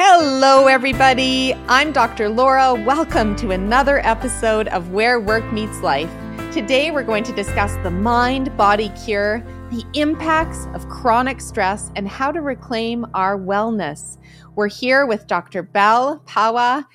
Hello, everybody. I'm Dr. Laura. Welcome to another episode of Where Work Meets Life. Today, we're going to discuss the mind body cure, the impacts of chronic stress, and how to reclaim our wellness. We're here with Dr. Bal Pawa,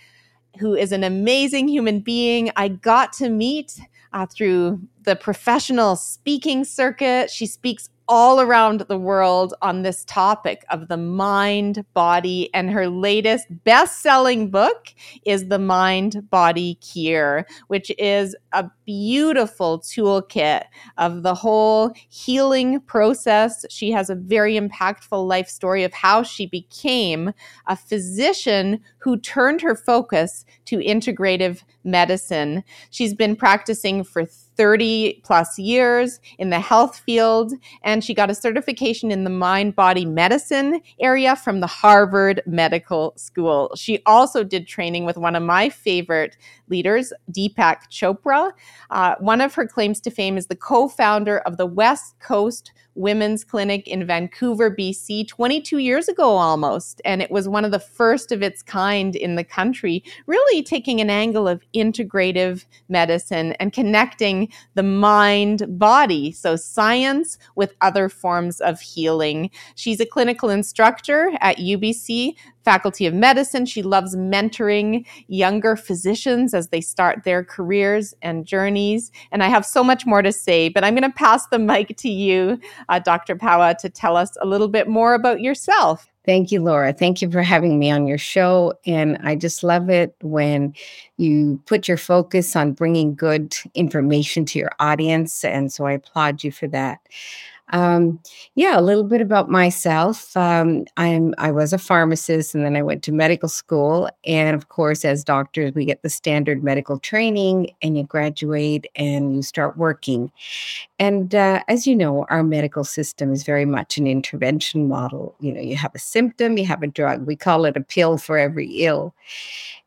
who is an amazing human being I got to meet uh, through the professional speaking circuit. She speaks all around the world on this topic of the mind body. And her latest best selling book is The Mind Body Cure, which is a beautiful toolkit of the whole healing process. She has a very impactful life story of how she became a physician who turned her focus to integrative medicine. She's been practicing for 30 plus years in the health field, and she got a certification in the mind body medicine area from the Harvard Medical School. She also did training with one of my favorite leaders, Deepak Chopra. Uh, one of her claims to fame is the co founder of the West Coast Women's Clinic in Vancouver, BC, 22 years ago almost. And it was one of the first of its kind in the country, really taking an angle of integrative medicine and connecting the mind body. So, science with other forms of healing. She's a clinical instructor at UBC Faculty of Medicine. She loves mentoring younger physicians as they start their careers and journeys. And I have so much more to say, but I'm going to pass the mic to you, uh, Dr. Pawa, to tell us a little bit more about yourself. Thank you, Laura. Thank you for having me on your show. And I just love it when you put your focus on bringing good information to your audience. And so I applaud you for that. Um, yeah, a little bit about myself. Um, I'm I was a pharmacist, and then I went to medical school. And of course, as doctors, we get the standard medical training, and you graduate and you start working. And uh, as you know, our medical system is very much an intervention model. You know, you have a symptom, you have a drug. We call it a pill for every ill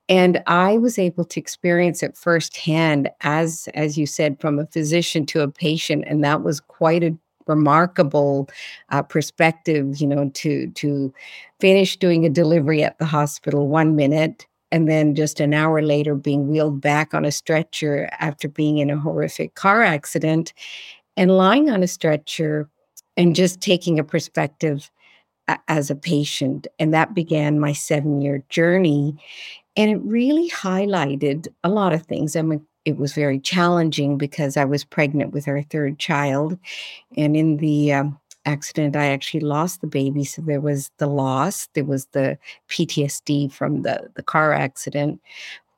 and i was able to experience it firsthand as as you said from a physician to a patient and that was quite a remarkable uh, perspective, you know, to to finish doing a delivery at the hospital one minute and then just an hour later being wheeled back on a stretcher after being in a horrific car accident and lying on a stretcher and just taking a perspective as a patient. And that began my 7 year journey. And it really highlighted a lot of things. I'm it was very challenging because I was pregnant with our third child. And in the um, accident, I actually lost the baby. So there was the loss, there was the PTSD from the, the car accident.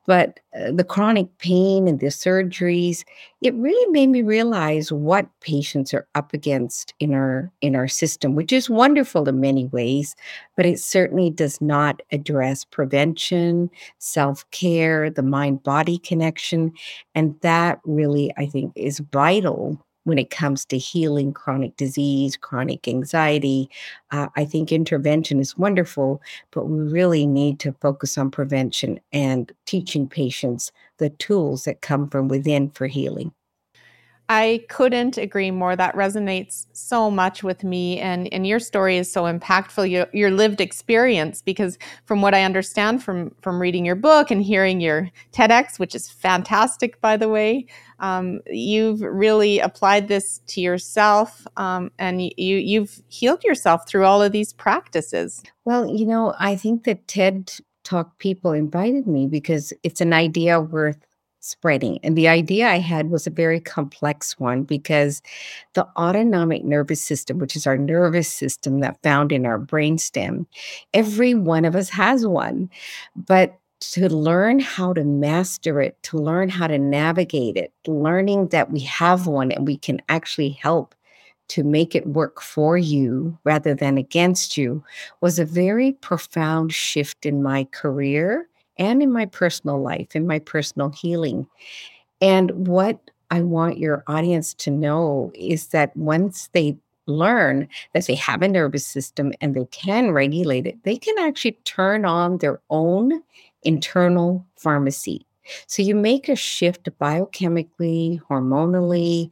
But uh, the chronic pain and the surgeries, it really made me realize what patients are up against in our in our system, which is wonderful in many ways, but it certainly does not address prevention, self-care, the mind-body connection, and that really I think is vital when it comes to healing chronic disease, chronic anxiety. Uh, I think intervention is wonderful, but we really need to focus on prevention and teaching patients the tools that come from within for healing. I couldn't agree more. That resonates so much with me, and and your story is so impactful. Your, your lived experience, because from what I understand from from reading your book and hearing your TEDx, which is fantastic, by the way, um, you've really applied this to yourself, um, and you you've healed yourself through all of these practices. Well, you know, I think that TED Talk people invited me because it's an idea worth spreading. And the idea I had was a very complex one because the autonomic nervous system, which is our nervous system that found in our brainstem, every one of us has one. But to learn how to master it, to learn how to navigate it, learning that we have one and we can actually help to make it work for you rather than against you was a very profound shift in my career and in my personal life, in my personal healing. And what I want your audience to know is that once they learn that they have a nervous system and they can regulate it, they can actually turn on their own internal pharmacy. So you make a shift biochemically, hormonally.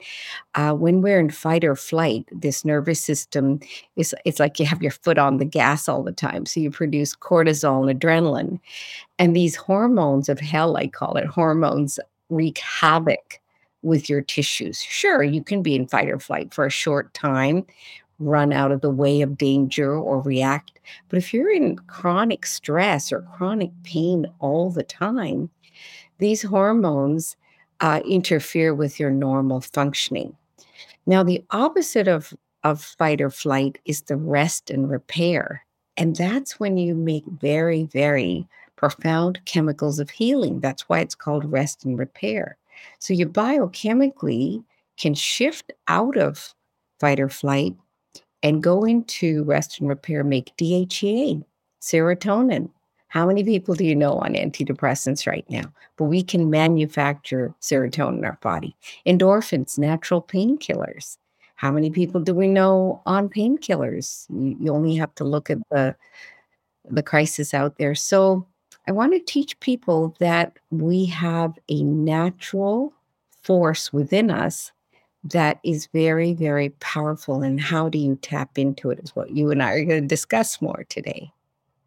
Uh, when we're in fight or flight, this nervous system is it's like you have your foot on the gas all the time. So you produce cortisol and adrenaline. And these hormones of hell, I call it, hormones wreak havoc with your tissues. Sure, you can be in fight or flight for a short time, run out of the way of danger or react. But if you're in chronic stress or chronic pain all the time, these hormones uh, interfere with your normal functioning. Now, the opposite of, of fight or flight is the rest and repair. And that's when you make very, very profound chemicals of healing. That's why it's called rest and repair. So you biochemically can shift out of fight or flight and go into rest and repair, make DHEA, serotonin, how many people do you know on antidepressants right now? But we can manufacture serotonin in our body. Endorphins, natural painkillers. How many people do we know on painkillers? You, only have to look at the the crisis out there. So I want to teach people that we have a natural force within us that is very, very powerful. And how do you tap into it is what you and I are going to discuss more today.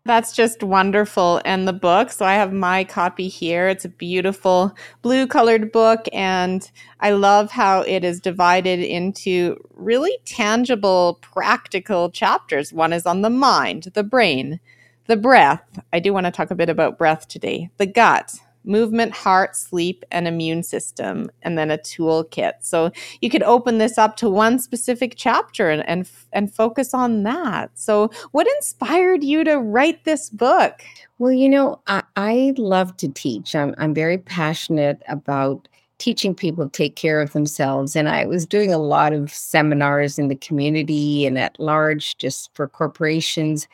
That's just wonderful. And the book, so I have my copy here. It's a beautiful blue colored book. And I love how it is divided into really tangible, practical chapters. One is on the mind, the brain, the breath. I do want to talk a bit about breath today, the gut, movement, heart, sleep, and immune system, and then a toolkit. So you could open this up to one specific chapter and, and, and focus on that. So, what inspired you to write this book? Well, you know, I, I love to teach. I'm, I'm very passionate about teaching people to take care of themselves. And I was doing a lot of seminars in the community and at large, just for corporations.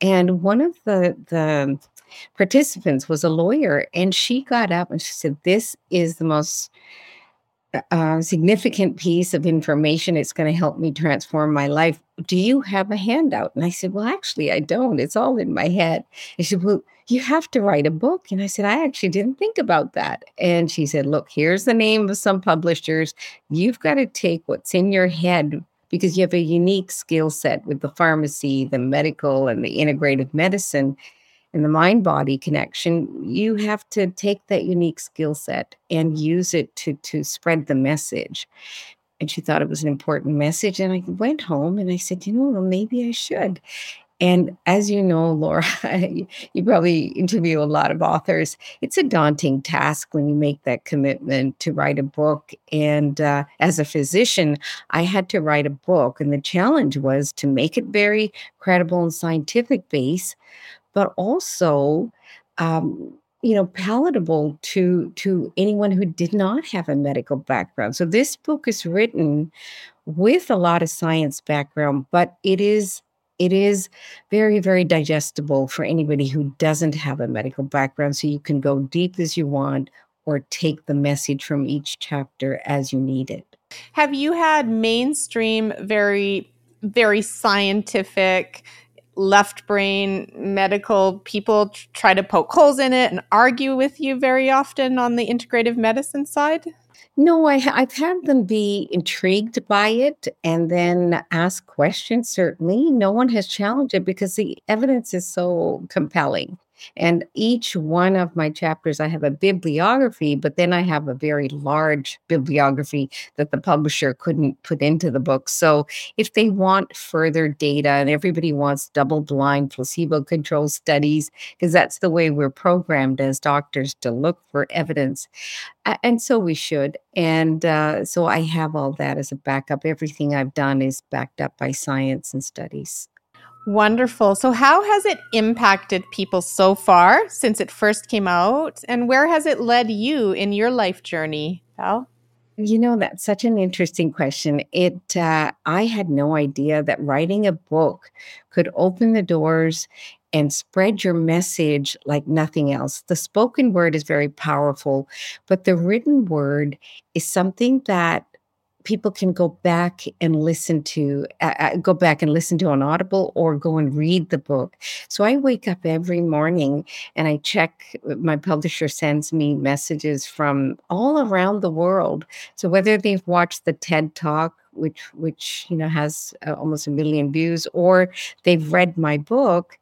And one of the the participants was a lawyer, and she got up and she said, This is the most uh, significant piece of information. It's going to help me transform my life. Do you have a handout? And I said, Well, actually, I don't. It's all in my head. And she said, Well, you have to write a book. And I said, I actually didn't think about that. And she said, Look, here's the name of some publishers. You've got to take what's in your head because you have a unique skill set with the pharmacy, the medical, and the integrative medicine and the mind body connection, you have to take that unique skill set and use it to, to spread the message. And she thought it was an important message. And I went home and I said, you know, well, maybe I should. And as you know, Laura, you probably interview a lot of authors. It's a daunting task when you make that commitment to write a book. And uh, as a physician, I had to write a book. And the challenge was to make it very credible and scientific base, but also um, you know palatable to to anyone who did not have a medical background. So this book is written with a lot of science background but it is it is very very digestible for anybody who doesn't have a medical background. So you can go deep as you want or take the message from each chapter as you need it. Have you had mainstream very very scientific left brain medical people try to poke holes in it and argue with you very often on the integrative medicine side? No, I, have had them be intrigued by it and then ask questions. Certainly, no one has challenged it because the evidence is so compelling. And each one of my chapters, I have a bibliography, but then I have a very large bibliography that the publisher couldn't put into the book. So if they want further data, and everybody wants double blind, placebo controlled studies, because that's the way we're programmed as doctors to look for evidence. And so we should. And uh, so I have all that as a backup. Everything I've done is backed up by science and studies. Wonderful. So, how has it impacted people so far since it first came out? And where has it led you in your life journey, Bal? You know, that's such an interesting question. It, uh, I had no idea that writing a book could open the doors and spread your message like nothing else. The spoken word is very powerful, but the written word is something that people can go back and listen to uh, uh, go back and listen to an audible or go and read the book. So i wake up every morning and i check uh, my publisher sends me messages from all around the world. So whether they've watched the ted talk which which you know has uh, almost a million views or they've read my book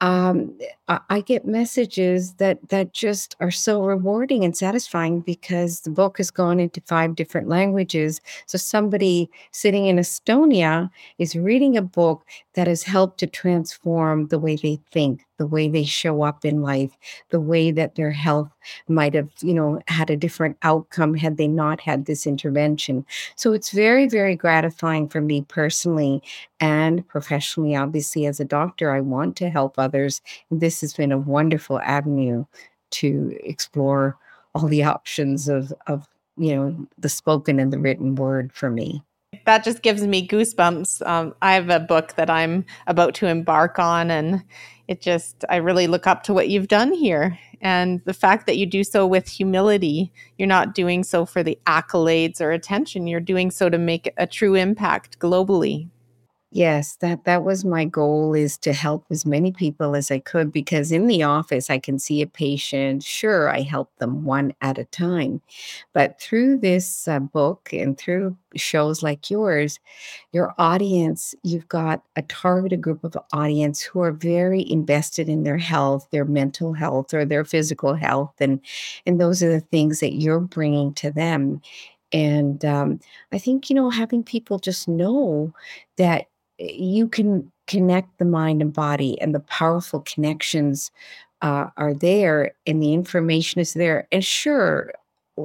um, I, get messages that that just are so rewarding and satisfying because the book has gone into five different languages. So somebody sitting in Estonia is reading a book that has helped to transform the way they think, the way they show up in life, the way that their health might have, you know, had a different outcome had they not had this intervention. So it's very, very gratifying for me personally and professionally. Obviously, as a doctor, I want to help others. This has been a wonderful avenue to explore all the options of, of you know, the spoken and the written word for me that just gives me goosebumps. Um, I have a book that I'm about to embark on, and it just, I really look up to what you've done here. And the fact that you do so with humility, you're not doing so for the accolades or attention, you're doing so to make a true impact globally. Yes, that that was my goal is to help as many people as I could because in the office I can see a patient. Sure, I help them one at a time. But through this uh, book and through shows like yours, your audience, you've got a targeted group of audience who are very invested in their health, their mental health or their physical health and and those are the things that you're bringing to them. And um, I think, you know, having people just know that you can connect the mind and body and the powerful connections uh, are there and the information is there and sure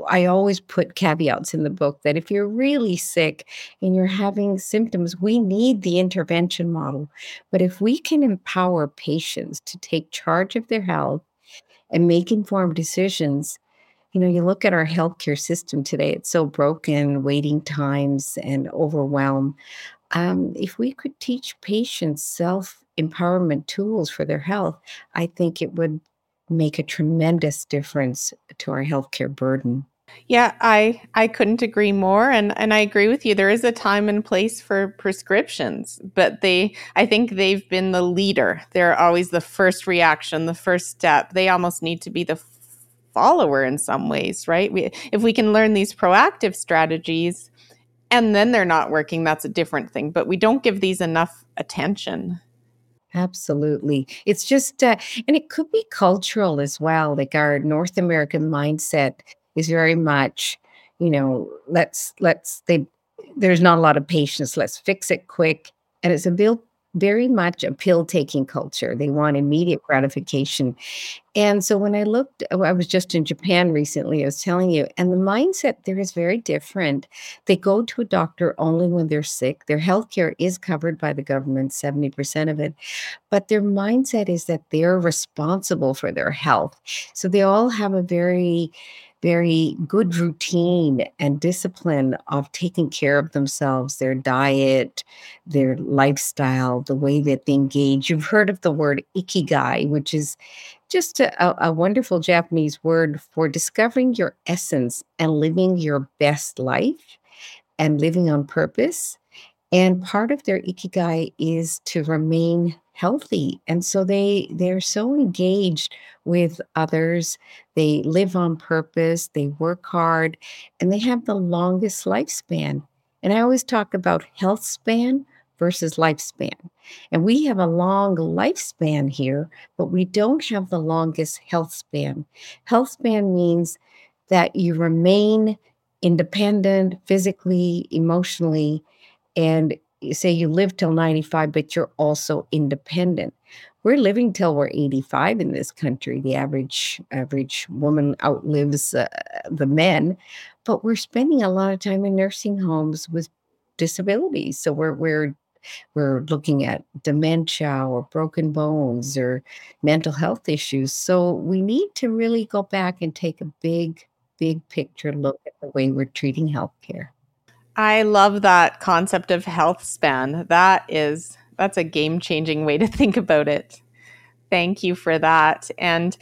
I always put caveats in the book that if you're really sick and you're having symptoms, we need the intervention model. But if we can empower patients to take charge of their health and make informed decisions, you know, you look at our healthcare system today, it's so broken, waiting times and overwhelm. Um, if we could teach patients self empowerment tools for their health, I think it would make a tremendous difference to our healthcare burden. Yeah, I I couldn't agree more and and I agree with you. There is a time and place for prescriptions, but they I think they've been the leader. They're always the first reaction, the first step. They almost need to be the follower in some ways, right? We if we can learn these proactive strategies, and then they're not working, that's a different thing. But we don't give these enough attention. Absolutely. It's just, uh, and it could be cultural as well. Like our North American mindset is very much, you know, let's, let's, they, there's not a lot of patience. Let's fix it quick. And it's a built very much a pill taking culture. They want immediate mm-hmm. gratification. And so when I looked, oh, I was just in Japan recently, I was telling you, and the mindset there is very different. They go to a doctor only when they're sick. Their health care is covered by the government, 70% of it. But their mindset is that they're responsible for their health. So they all have a very very good routine and discipline of taking care of themselves, their diet, their lifestyle, the way that they engage. You've heard of the word ikigai, which is just a, a wonderful Japanese word for discovering your essence and living your best life and living on purpose. And part of their ikigai is to remain healthy and so they they're so engaged with others they live on purpose they work hard and they have the longest lifespan. And i always talk about health span versus lifespan. And we have a long lifespan here but we don't have the longest health span. Health span means that you remain independent physically emotionally and say you live till 95, but you're also independent. We're living till we're 85 in this country. The average average woman outlives uh, the men, but we're spending a lot of time in nursing homes with disabilities. So we're we're we're looking at dementia or broken bones or mental health issues. So we need to really go back and take a big, big picture look at the way we're treating healthcare. I love that concept of health span. That is that's a game-changing way to think about it. Thank you for that. And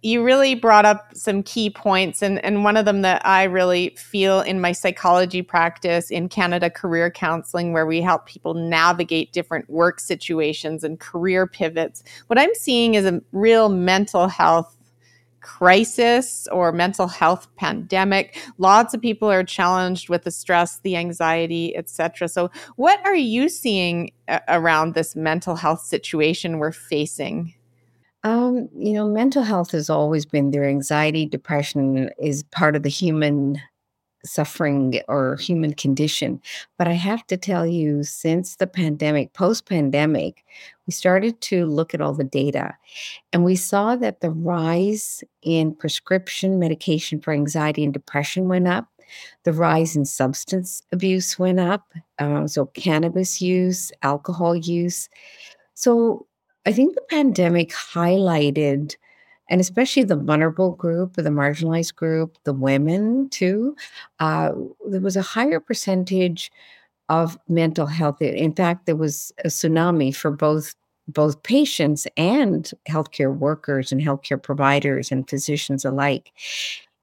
you really brought up some key points and, and one of them that i really feel in my psychology practice in canada career counseling where we help people navigate different work situations and career pivots what i'm seeing is a real mental health crisis or mental health pandemic. Lots of people are challenged with the stress the anxiety etc so what are you seeing a- around this mental health situation we're facing? Um, you know, mental health has always been there. Anxiety, depression is part of the human suffering or human condition. But I have to tell you, since the pandemic, post pandemic, we started to look at all the data and we saw that the rise in prescription medication for anxiety and depression went up. The rise in substance abuse went up. Uh, so, cannabis use, alcohol use. So, I think the pandemic highlighted, and especially the vulnerable group, the marginalized group, the women too, uh, there was a higher percentage of mental health. In fact, there was a tsunami for both both patients and healthcare workers and healthcare providers and physicians alike.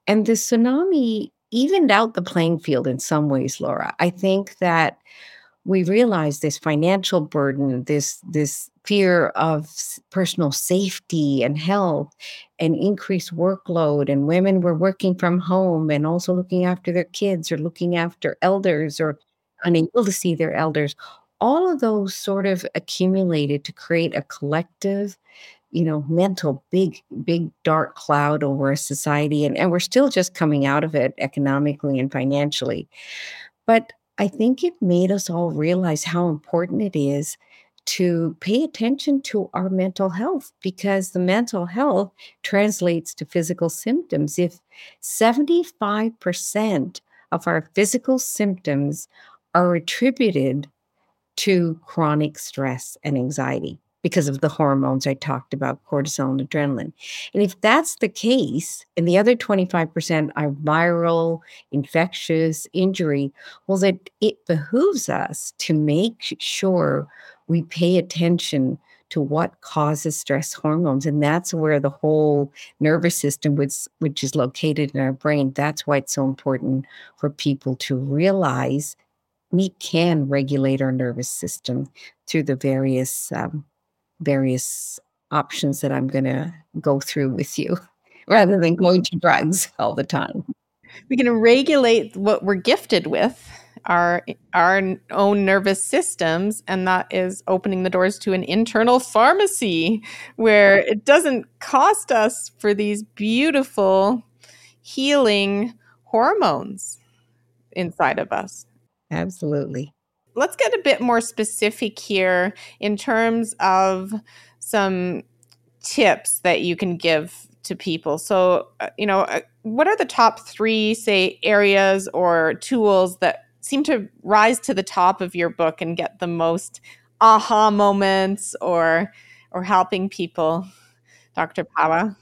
And the tsunami evened out the playing field in some ways, Laura. I think that we realized this financial burden, this this fear of personal safety and health and increased workload and women were working from home and also looking after their kids or looking after elders or unable to see their elders. All of those sort of accumulated to create a collective you know mental big big dark cloud over a society and, and we're still just coming out of it economically and financially. But I think it made us all realize how important it is to pay attention to our mental health because the mental health translates to physical symptoms. If 75% of our physical symptoms are attributed to chronic stress and anxiety, because of the hormones I talked about, cortisol and adrenaline. And if that's the case, and the other 25% are viral, infectious, injury, well, that it behooves us to make sure we pay attention to what causes stress hormones. And that's where the whole nervous system, which, which is located in our brain, that's why it's so important for people to realize we can regulate our nervous system through the various um, various options that I'm going to go through with you rather than going to drugs all the time. We can regulate what we're gifted with our our own nervous systems and that is opening the doors to an internal pharmacy where it doesn't cost us for these beautiful healing hormones inside of us absolutely let's get a bit more specific here in terms of some tips that you can give to people. So, uh, you know, uh, what are the top three, say, areas or tools that seem to rise to the top of your book and get the most aha moments or or helping people, Dr. Pawa?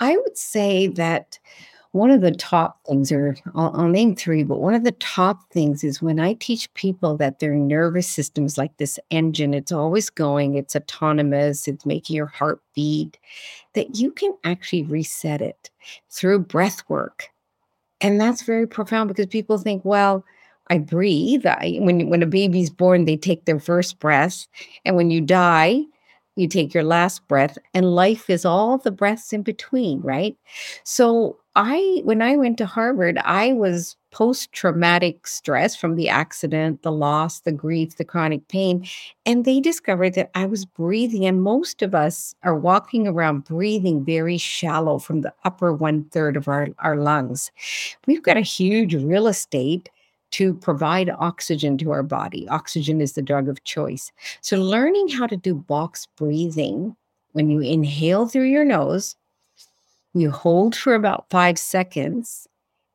I would say that one of the top things, or I'll, I'll, name three, but one of the top things is when I teach people that their nervous system is like this engine, it's always going, it's autonomous, it's making your heart beat, that you can actually reset it through breath work. And that's very profound because people think, well, I breathe. I, when when a baby's born, they take their first breath, and when you die, you take your last breath, and life is all the breaths in between, right? So I when I went to Harvard, I was post traumatic stress from the accident, the loss, the grief, the chronic pain, and they discovered that I was breathing and most of us are walking around breathing very shallow from the upper one third of our, our lungs. We've got a huge real estate to provide oxygen to our body. Oxygen is the drug of choice. So learning how to do box breathing when you inhale through your nose you hold for about five seconds,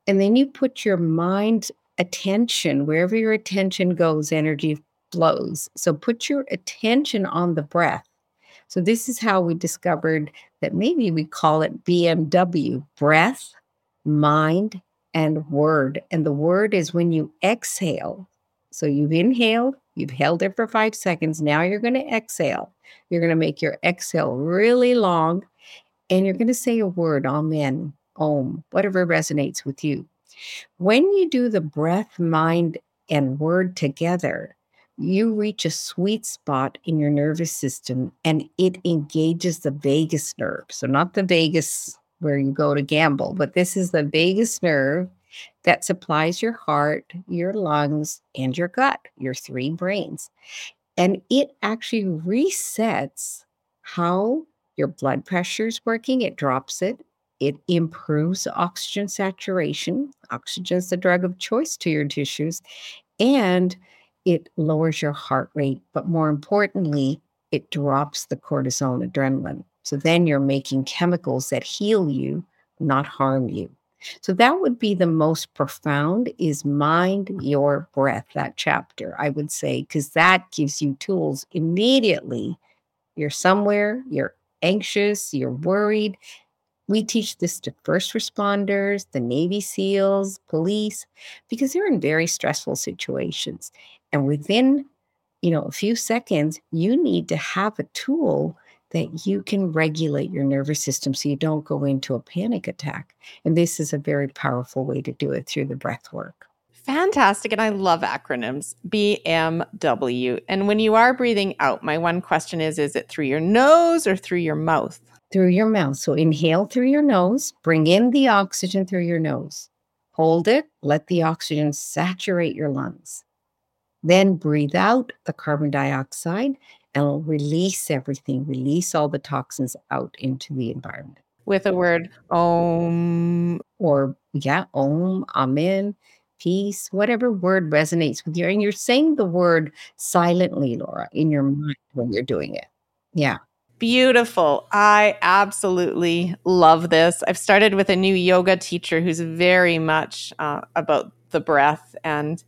and then you put your mind attention wherever your attention goes, energy flows. So put your attention on the breath. So, this is how we discovered that maybe we call it BMW breath, mind, and word. And the word is when you exhale. So, you've inhaled, you've held it for five seconds. Now you're going to exhale. You're going to make your exhale really long and you're going to say a word, Amen, Om, whatever resonates with you. When you do the breath, mind, and word together, you reach a sweet spot in your nervous system and it engages the vagus nerve. So, not the vagus where you go to gamble, but this is the vagus nerve that supplies your heart, your lungs, and your gut, your three brains. And it actually resets how your blood pressure is working, it drops it. It improves oxygen saturation. Oxygen is the drug of choice to your tissues. And it lowers your heart rate. But more importantly, it drops the cortisol and adrenaline. So then you're making chemicals that heal you, not harm you. So that would be the most profound is mind your breath, that chapter, I would say, because that gives you tools immediately. You're somewhere, you're anxious, you're worried. We teach this to first responders, the Navy SEALs, police, because they're in very stressful situations. And within, you know, a few seconds, you need to have a tool that you can regulate your nervous system so you don't go into a panic attack. And this is a very powerful way to do it through the breath work. Fantastic. And I love acronyms BMW. And when you are breathing out, my one question is is it through your nose or through your mouth? Through your mouth. So inhale through your nose, bring in the oxygen through your nose. Hold it, let the oxygen saturate your lungs. Then breathe out the carbon dioxide and release everything, release all the toxins out into the environment. With a word, om. Or, yeah, om, amen peace, whatever word resonates with you. And you're saying the word silently, Laura, in your mind when you're doing it. Yeah. Beautiful. I absolutely love this. I've started with a new yoga teacher who's very much uh, about the breath. And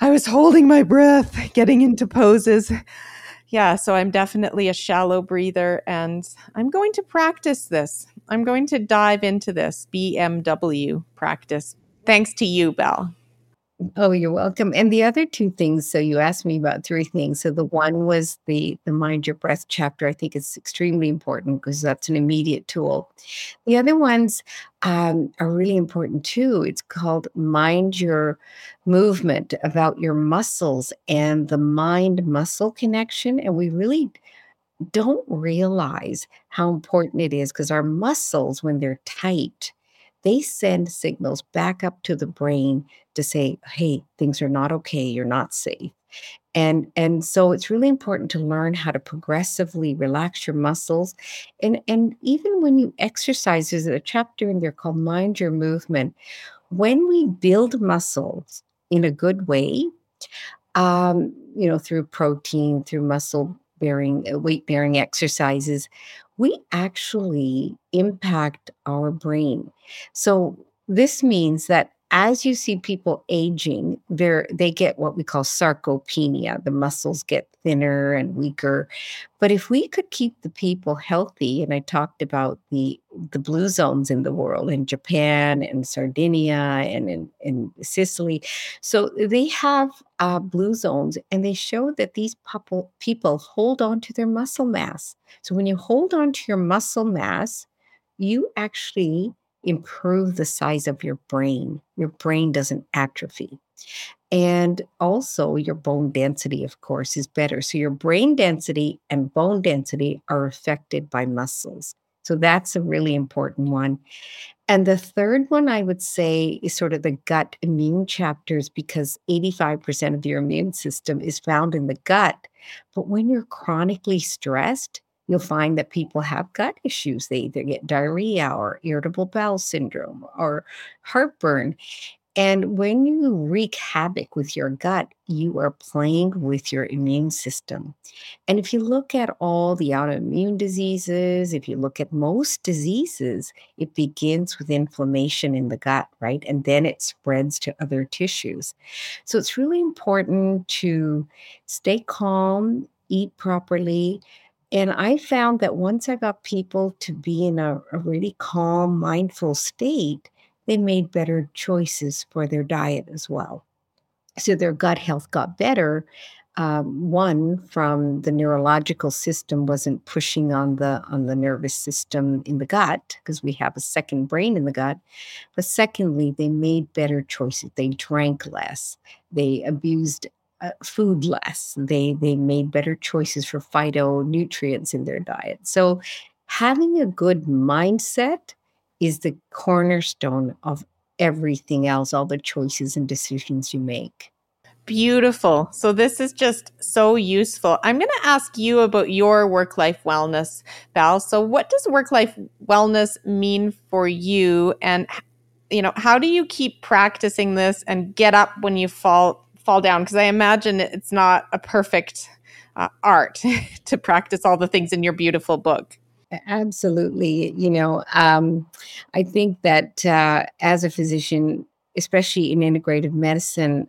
I was holding my breath, getting into poses. Yeah, so I'm definitely a shallow breather and I'm going to practice this. I'm going to dive into this BMW practice Thanks to you, Bal. Oh, you're welcome. And the other two things, so you asked me about three things. So the one was the the mind your breath chapter. I think it's extremely important because that's an immediate tool. The other ones um, are really important too. It's called mind your movement about your muscles and the mind muscle connection. And we really don't realize how important it is because our muscles, when they're tight, they send signals back up to the brain to say, hey, things are not okay, you're not safe. And, and so it's really important to learn how to progressively relax your muscles. And, and even when you exercise, there's a chapter in there called Mind Your Movement. When we build muscles in a good way, um, you know, through protein, through muscle bearing, uh, weight bearing exercises, we actually impact our brain. So this means that as you see people aging, they get what we call sarcopenia. The muscles get thinner and weaker. But if we could keep the people healthy, and I talked about the the blue zones in the world in Japan and Sardinia and in, in Sicily. So they have uh, blue zones and they show that these people, people hold on to their muscle mass. So when you hold on to your muscle mass, you actually improve the size of your brain. Your brain doesn't atrophy. And also, your bone density, of course, is better. So, your brain density and bone density are affected by muscles. So, that's a really important one. And the third one I would say is sort of the gut immune chapters because 85% of your immune system is found in the gut. But when you're chronically stressed, you'll find that people have gut issues. They either get diarrhea or irritable bowel syndrome or heartburn. And when you wreak havoc with your gut, you are playing with your immune system. And if you look at all the autoimmune diseases, if you look at most diseases, it begins with inflammation in the gut, right? And then it spreads to other tissues. So it's really important to stay calm, eat properly, and I found that once I got people to be in a, a really calm, mindful state, they made better choices for their diet as well. So their gut health got better. um, one from the neurological system wasn't pushing on the on the nervous system in the gut because we have a second brain in the gut but secondly they made better choices they drank less they abused uh, food less they they made better choices for phytonutrients in their diet so having a good mindset is the cornerstone of everything else all the choices and decisions you make Beautiful. So, this is just so useful. I'm going to ask you about your work life wellness, Bal. So, what does work life wellness mean for you? And, you know, how do you keep practicing this and get up when you fall fall down? Because I imagine it's not a perfect uh, art to practice all the things in your beautiful book. Absolutely. You know, um, I think that uh, as a physician, especially in integrative medicine,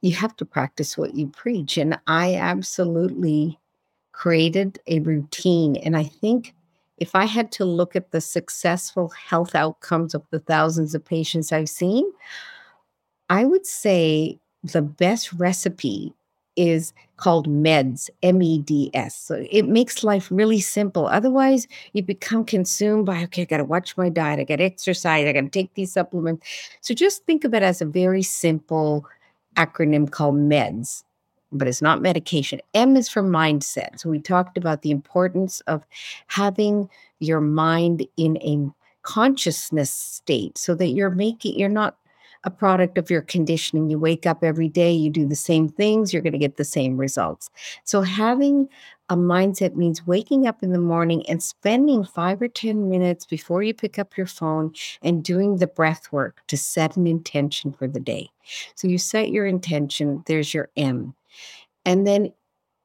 you have to practice what you preach. And I absolutely created a routine. And I think if I had to look at the successful health outcomes of the thousands of patients I've seen, I would say the best recipe is called MEDS, M E D S. So it makes life really simple. Otherwise, you become consumed by, okay, I got to watch my diet, I got to exercise, I got to take these supplements. So just think of it as a very simple acronym called MEDS, but it's not medication. M is for mindset. So we talked about the importance of having your mind in a consciousness state so that you're making, you're not a product of your conditioning. You wake up every day, you do the same things, you're going to get the same results. So, having a mindset means waking up in the morning and spending five or 10 minutes before you pick up your phone and doing the breath work to set an intention for the day. So, you set your intention, there's your M. And then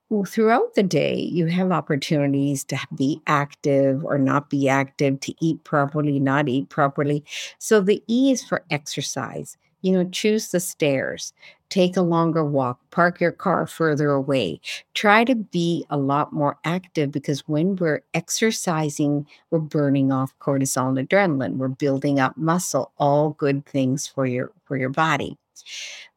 well, throughout the day, you have opportunities to be active or not be active, to eat properly, not eat properly. So the E is for exercise. You know, choose the stairs, take a longer walk, park your car further away. Try to be a lot more active because when we're exercising, we're burning off cortisol and adrenaline. We're building up muscle, all good things for your for your body.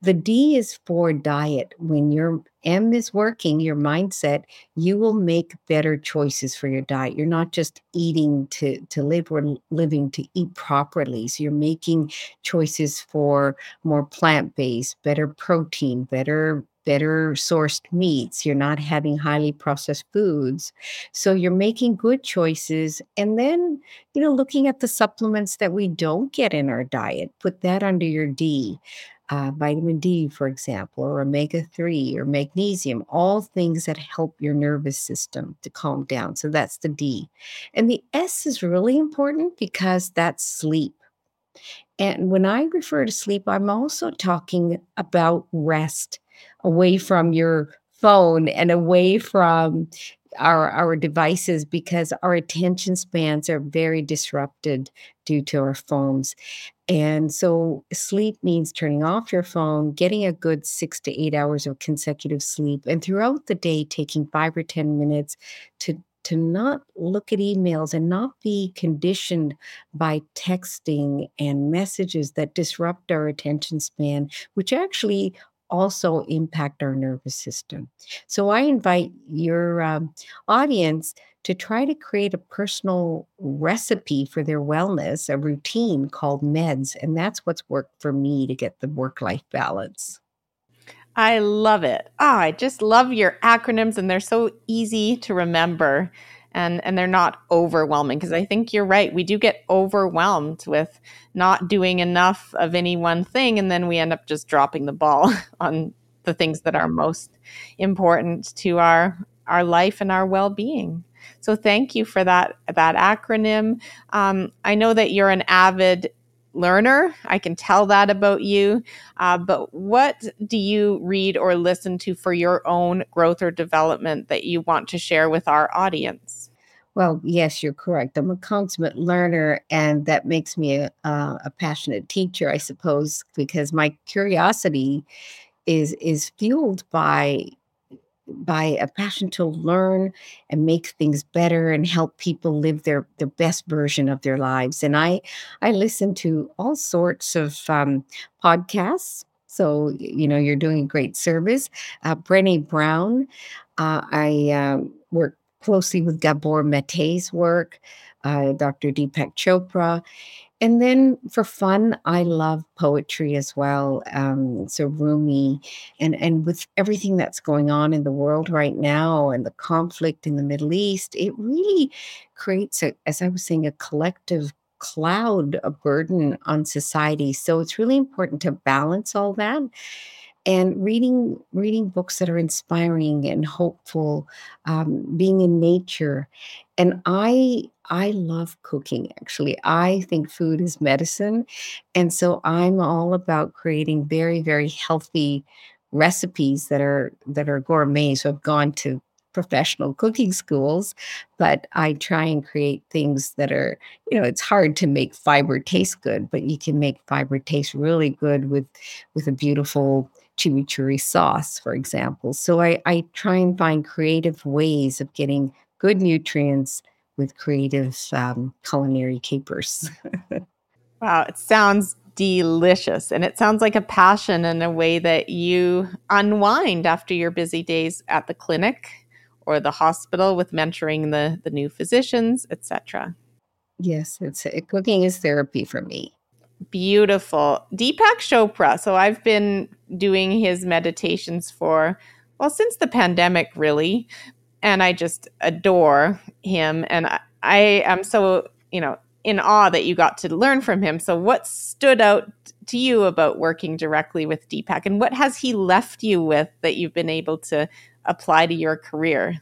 The D is for diet. When your M is working, your mindset, you will make better choices for your diet. You're not just eating to, to live or living to eat properly. So you're making choices for more plant based, better protein, better better sourced meats. You're not having highly processed foods. So you're making good choices. And then, you know, looking at the supplements that we don't get in our diet, put that under your D uh, vitamin D, for example, or omega 3 or magnesium, all things that help your nervous system to calm down. So that's the D. And the S is really important because that's sleep. And when I refer to sleep, I'm also talking about rest away from your phone and away from our our devices because our attention spans are very disrupted due to our phones. And so sleep means turning off your phone, getting a good six to eight hours of consecutive sleep, and throughout the day, taking five or 10 minutes to to not look at emails and not be conditioned by texting and messages that disrupt our attention span, which actually also impact our nervous system. So I invite your um, audience to try to create a personal recipe for their wellness, a routine called MEDS. And that's what's worked for me to get the work life balance. I love it. Oh, I just love your acronyms, and they're so easy to remember and and they're not overwhelming because I think you're right. We do get overwhelmed with not doing enough of any one thing and then we end up just dropping the ball on the things that are most important to our our life and our well-being. So thank you for that that acronym. Um, I know that you're an avid learner. I can tell that about you. Uh, but what do you read or listen to for your own growth or development that you want to share with our audience? Well, yes, you're correct. I'm a consummate learner, and that makes me a, uh, a passionate teacher, I suppose, because my curiosity is is fueled by by a passion to learn and make things better and help people live their the best version of their lives. And I I listen to all sorts of um, podcasts. So, you know, you're doing a great service. Uh, Brené Brown, uh, I um, work closely with Gabor Mate's work, uh, Dr. Deepak Chopra. And then for fun, I love poetry as well. Um, so Rumi, and and with everything that's going on in the world right now, and the conflict in the Middle East, it really creates a, as I was saying, a collective cloud, a burden on society. So it's really important to balance all that and reading reading books that are inspiring and hopeful um, being in nature. And i i love cooking actually. I think food is medicine. And so i'm all about creating very very healthy recipes that are that are gourmet. So i've gone to professional cooking schools, but I try and create things that are, you know, it's hard to make fiber taste good, but you can make fiber taste really good with with a beautiful chimichurri sauce, for example. So I, I try and find creative ways of getting good nutrients with creative um, culinary capers. wow, it sounds delicious. And it sounds like a passion and a way that you unwind after your busy days at the clinic or the hospital with mentoring the, the new physicians, etc. Yes, it's cooking is therapy for me. Beautiful. Deepak Chopra. So I've been doing his meditations for, well, since the pandemic, really. And I just adore him. And I, I am so, you know, in awe that you got to learn from him. So, what stood out to you about working directly with Deepak? And what has he left you with that you've been able to apply to your career?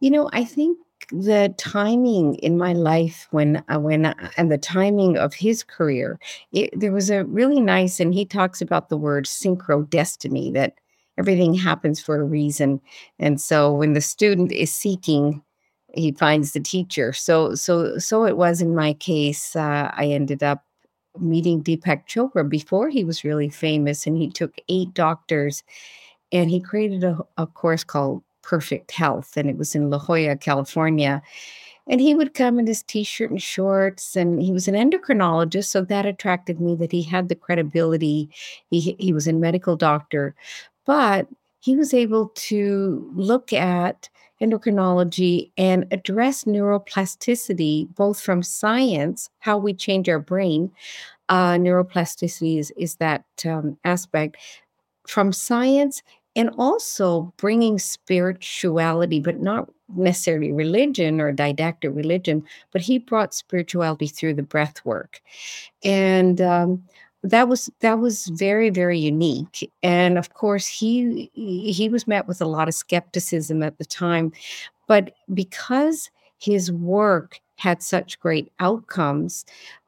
You know, I think the timing in my life when uh, when uh, and the timing of his career it, there was a really nice and he talks about the word synchro destiny that everything happens for a reason. And so when the student is seeking he finds the teacher. So so so it was in my case uh, i ended up meeting deepak chopra before he was really famous and he took eight doctors and he created a, a course called perfect health. And it was in La Jolla, California. And he would come in his t shirt and shorts, and he was an endocrinologist. So that attracted me that he had the credibility. He, he was a medical doctor, but he was able to look at endocrinology and address neuroplasticity, both from science, how we change our brain. Uh, neuroplasticity is, is that um, aspect from science and also bringing spirituality, but not necessarily religion or didactic religion, but he brought spirituality through the breath work. And um, that was that was very very unique and of course he he was met with a lot of skepticism at the time but because his work had such great outcomes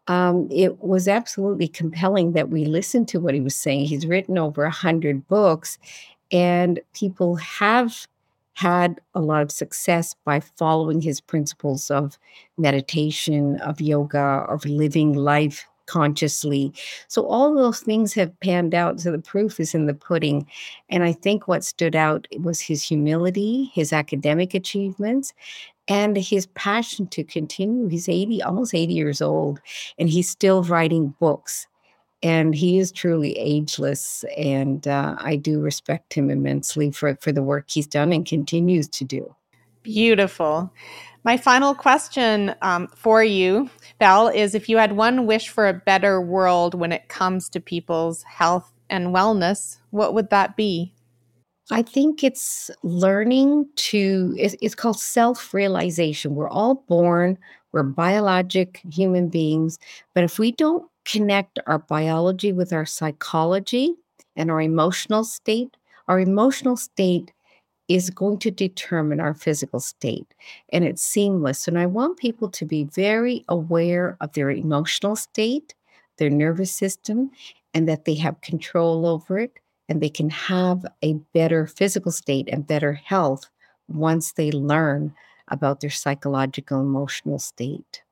um, it was absolutely compelling that we listened to what he was saying. He's written over a hundred books, and people have had a lot of success by following his principles of meditation, of yoga, of living life consciously. So all those things have panned out. So the proof is in the pudding. And I think what stood out was his humility, his academic achievements, and his passion to continue. He's 80, almost 80 years old, and he's still writing books and he is truly ageless and uh, i do respect him immensely for, for the work he's done and continues to do. Beautiful. My final question um, for you Bal, is if you had one wish for a better world when it comes to people's health and wellness what would that be? I think it's learning to, it's, it's called self realization. We're all born, we're biologic human beings, but if we don't connect our biology with our psychology and our emotional state, our emotional state is going to determine our physical state and it's seamless. And I want people to be very aware of their emotional state, their nervous system, and that they have control over it and they can have a better physical state and better health once they learn about their psychological emotional state.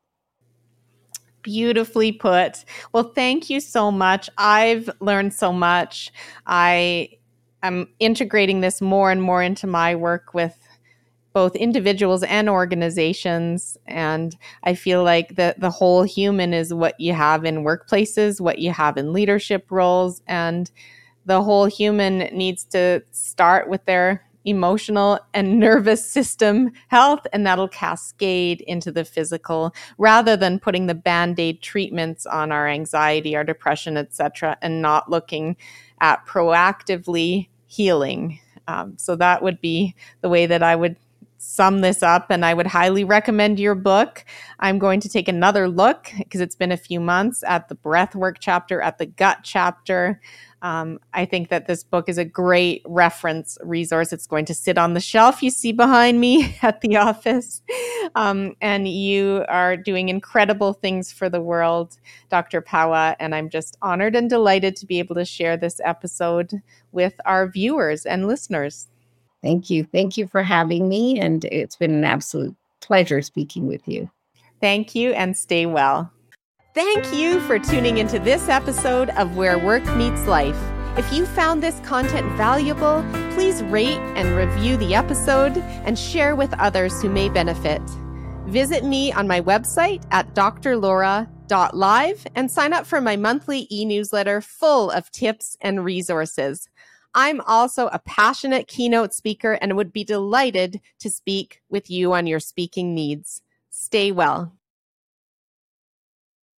Beautifully put. Well, thank you so much. I've learned so much. I am integrating this more and more into my work with both individuals and organizations and i feel like the the whole human is what you have in workplaces what you have in leadership roles and the whole human needs to start with their emotional and nervous system health and that'll cascade into the physical rather than putting the band-aid treatments on our anxiety our depression etc and not looking at proactively healing um, so that would be the way that i would sum this up and I would highly recommend your book. I'm going to take another look because it's been a few months at the breath work chapter, at the gut chapter. Um, I think that this book is a great reference resource. It's going to sit on the shelf you see behind me at the office. Um, and you are doing incredible things for the world, Dr. Pawa. And I'm just honored and delighted to be able to share this episode with our viewers and listeners. Thank you. Thank you for having me. And it's been an absolute pleasure speaking with you. Thank you and stay well. Thank you for tuning into this episode of Where Work Meets Life. If you found this content valuable, please rate and review the episode and share with others who may benefit. Visit me on my website at drlaura.live and sign up for my monthly e newsletter full of tips and resources. I'm also a passionate keynote speaker and would be delighted to speak with you on your speaking needs. Stay well.